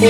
She's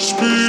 Thank